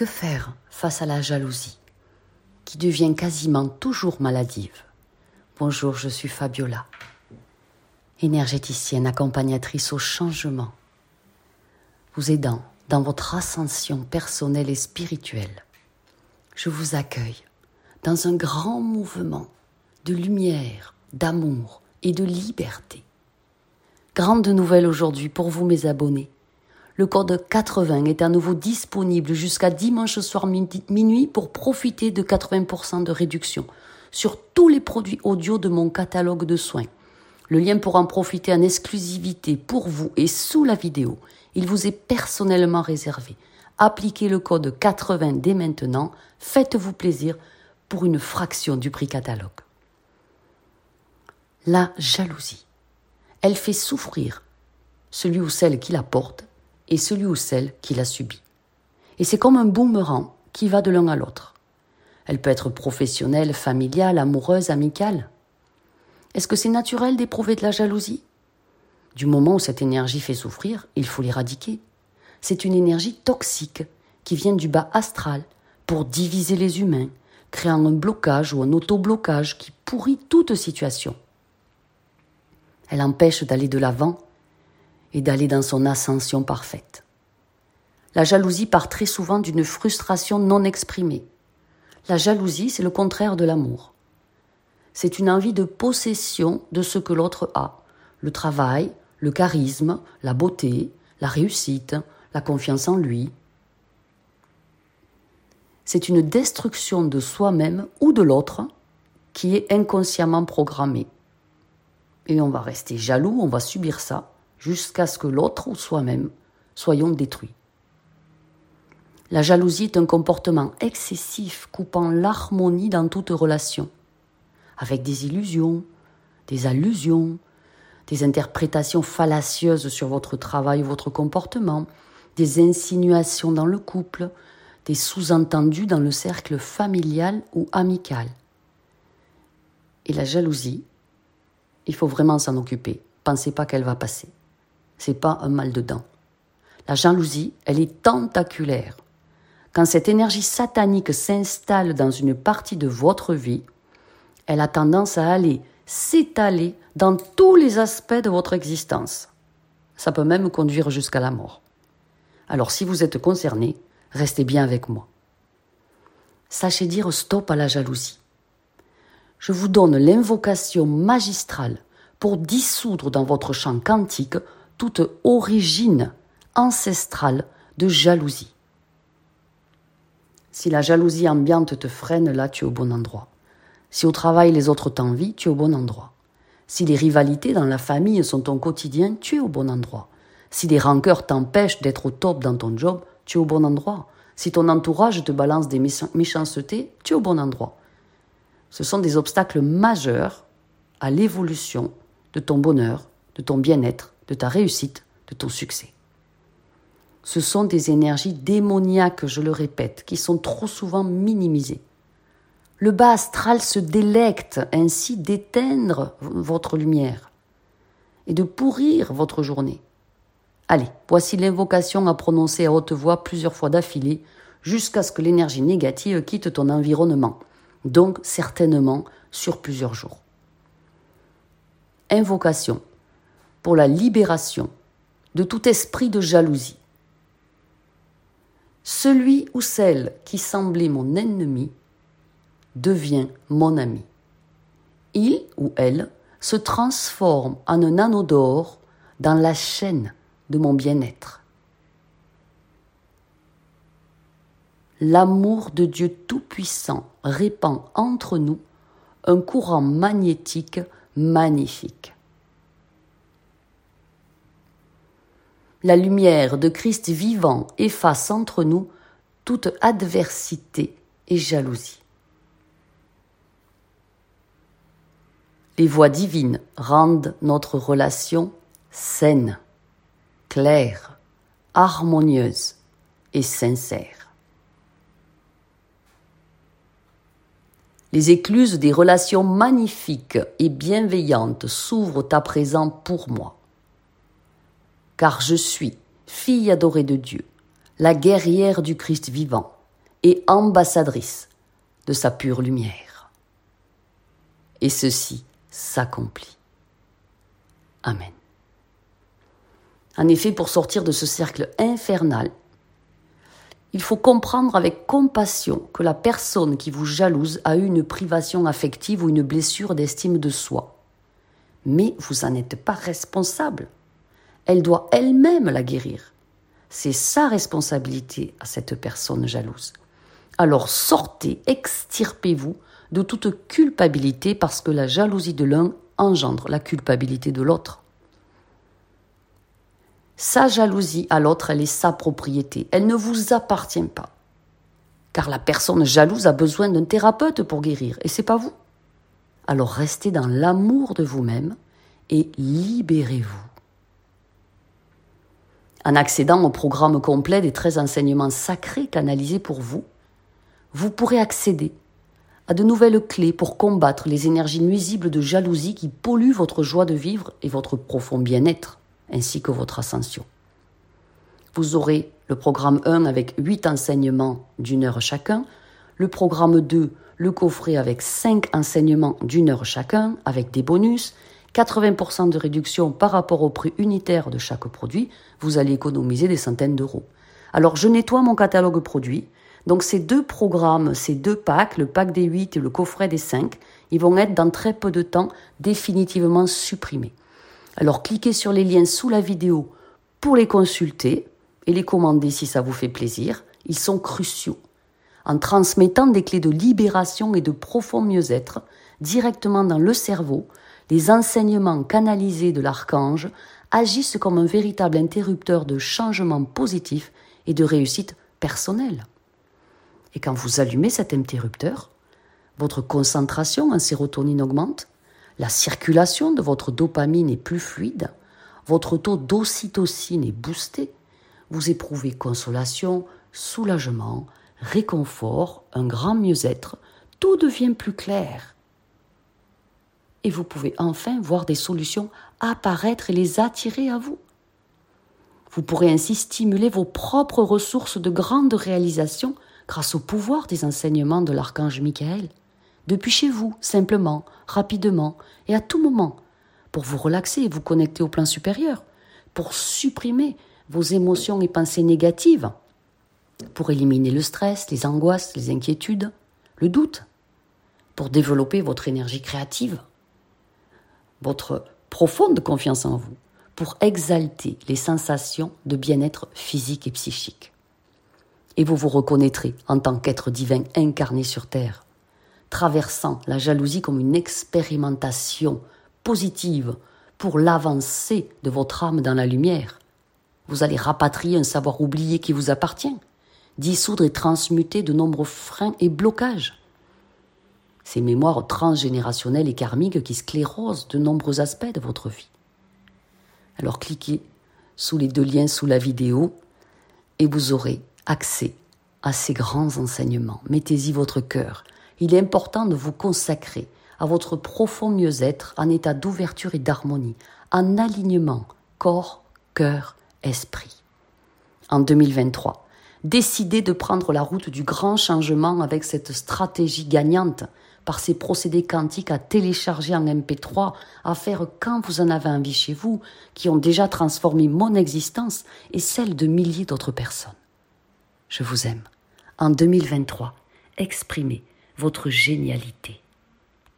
Que faire face à la jalousie, qui devient quasiment toujours maladive? Bonjour, je suis Fabiola, énergéticienne accompagnatrice au changement, vous aidant dans votre ascension personnelle et spirituelle. Je vous accueille dans un grand mouvement de lumière, d'amour et de liberté. Grande nouvelle aujourd'hui pour vous mes abonnés. Le code 80 est à nouveau disponible jusqu'à dimanche soir minuit pour profiter de 80% de réduction sur tous les produits audio de mon catalogue de soins. Le lien pour en profiter en exclusivité pour vous et sous la vidéo. Il vous est personnellement réservé. Appliquez le code 80 dès maintenant. Faites-vous plaisir pour une fraction du prix catalogue. La jalousie. Elle fait souffrir celui ou celle qui la porte et celui ou celle qui l'a subi. Et c'est comme un boomerang qui va de l'un à l'autre. Elle peut être professionnelle, familiale, amoureuse, amicale. Est-ce que c'est naturel d'éprouver de la jalousie? Du moment où cette énergie fait souffrir, il faut l'éradiquer. C'est une énergie toxique qui vient du bas astral pour diviser les humains, créant un blocage ou un auto-blocage qui pourrit toute situation. Elle empêche d'aller de l'avant et d'aller dans son ascension parfaite. La jalousie part très souvent d'une frustration non exprimée. La jalousie, c'est le contraire de l'amour. C'est une envie de possession de ce que l'autre a. Le travail, le charisme, la beauté, la réussite, la confiance en lui. C'est une destruction de soi-même ou de l'autre qui est inconsciemment programmée. Et on va rester jaloux, on va subir ça, jusqu'à ce que l'autre ou soi-même soyons détruits. La jalousie est un comportement excessif coupant l'harmonie dans toute relation, avec des illusions, des allusions, des interprétations fallacieuses sur votre travail ou votre comportement, des insinuations dans le couple, des sous-entendus dans le cercle familial ou amical. Et la jalousie, il faut vraiment s'en occuper. Pensez pas qu'elle va passer c'est pas un mal de dents. La jalousie, elle est tentaculaire. Quand cette énergie satanique s'installe dans une partie de votre vie, elle a tendance à aller s'étaler dans tous les aspects de votre existence. Ça peut même conduire jusqu'à la mort. Alors si vous êtes concerné, restez bien avec moi. Sachez dire stop à la jalousie. Je vous donne l'invocation magistrale pour dissoudre dans votre champ quantique toute origine ancestrale de jalousie. Si la jalousie ambiante te freine, là tu es au bon endroit. Si au travail les autres t'envient, tu es au bon endroit. Si les rivalités dans la famille sont ton quotidien, tu es au bon endroit. Si les rancœurs t'empêchent d'être au top dans ton job, tu es au bon endroit. Si ton entourage te balance des méchancetés, tu es au bon endroit. Ce sont des obstacles majeurs à l'évolution de ton bonheur, de ton bien-être, de ta réussite, de ton succès. Ce sont des énergies démoniaques, je le répète, qui sont trop souvent minimisées. Le bas astral se délecte ainsi d'éteindre votre lumière et de pourrir votre journée. Allez, voici l'invocation à prononcer à haute voix plusieurs fois d'affilée jusqu'à ce que l'énergie négative quitte ton environnement, donc certainement sur plusieurs jours. Invocation pour la libération de tout esprit de jalousie. Celui ou celle qui semblait mon ennemi devient mon ami. Il ou elle se transforme en un anneau d'or dans la chaîne de mon bien-être. L'amour de Dieu Tout-Puissant répand entre nous un courant magnétique magnifique. La lumière de Christ vivant efface entre nous toute adversité et jalousie. Les voix divines rendent notre relation saine, claire, harmonieuse et sincère. Les écluses des relations magnifiques et bienveillantes s'ouvrent à présent pour moi car je suis fille adorée de Dieu, la guerrière du Christ vivant, et ambassadrice de sa pure lumière. Et ceci s'accomplit. Amen. En effet, pour sortir de ce cercle infernal, il faut comprendre avec compassion que la personne qui vous jalouse a eu une privation affective ou une blessure d'estime de soi. Mais vous n'en êtes pas responsable. Elle doit elle-même la guérir. C'est sa responsabilité à cette personne jalouse. Alors sortez, extirpez-vous de toute culpabilité parce que la jalousie de l'un engendre la culpabilité de l'autre. Sa jalousie à l'autre, elle est sa propriété. Elle ne vous appartient pas. Car la personne jalouse a besoin d'un thérapeute pour guérir, et c'est pas vous. Alors restez dans l'amour de vous-même et libérez-vous. En accédant au programme complet des 13 enseignements sacrés canalisés pour vous, vous pourrez accéder à de nouvelles clés pour combattre les énergies nuisibles de jalousie qui polluent votre joie de vivre et votre profond bien-être ainsi que votre ascension. Vous aurez le programme 1 avec 8 enseignements d'une heure chacun, le programme 2, le coffret avec 5 enseignements d'une heure chacun, avec des bonus, 80% de réduction par rapport au prix unitaire de chaque produit, vous allez économiser des centaines d'euros. Alors je nettoie mon catalogue produit, donc ces deux programmes, ces deux packs, le pack des 8 et le coffret des 5, ils vont être dans très peu de temps définitivement supprimés. Alors cliquez sur les liens sous la vidéo pour les consulter et les commander si ça vous fait plaisir. Ils sont cruciaux. En transmettant des clés de libération et de profond mieux-être directement dans le cerveau, les enseignements canalisés de l'archange agissent comme un véritable interrupteur de changement positif et de réussite personnelle. Et quand vous allumez cet interrupteur, votre concentration en sérotonine augmente, la circulation de votre dopamine est plus fluide, votre taux d'ocytocine est boosté, vous éprouvez consolation, soulagement, réconfort, un grand mieux-être, tout devient plus clair. Et vous pouvez enfin voir des solutions apparaître et les attirer à vous. Vous pourrez ainsi stimuler vos propres ressources de grande réalisation grâce au pouvoir des enseignements de l'archange Michael depuis chez vous, simplement, rapidement et à tout moment, pour vous relaxer et vous connecter au plan supérieur, pour supprimer vos émotions et pensées négatives, pour éliminer le stress, les angoisses, les inquiétudes, le doute, pour développer votre énergie créative, votre profonde confiance en vous, pour exalter les sensations de bien-être physique et psychique. Et vous vous reconnaîtrez en tant qu'être divin incarné sur Terre traversant la jalousie comme une expérimentation positive pour l'avancée de votre âme dans la lumière. Vous allez rapatrier un savoir oublié qui vous appartient, dissoudre et transmuter de nombreux freins et blocages. Ces mémoires transgénérationnelles et karmiques qui sclérosent de nombreux aspects de votre vie. Alors cliquez sous les deux liens sous la vidéo et vous aurez accès à ces grands enseignements. Mettez-y votre cœur, il est important de vous consacrer à votre profond mieux-être en état d'ouverture et d'harmonie, en alignement corps, cœur, esprit. En 2023, décidez de prendre la route du grand changement avec cette stratégie gagnante par ces procédés quantiques à télécharger en MP3, à faire quand vous en avez envie chez vous, qui ont déjà transformé mon existence et celle de milliers d'autres personnes. Je vous aime. En 2023, exprimez votre génialité.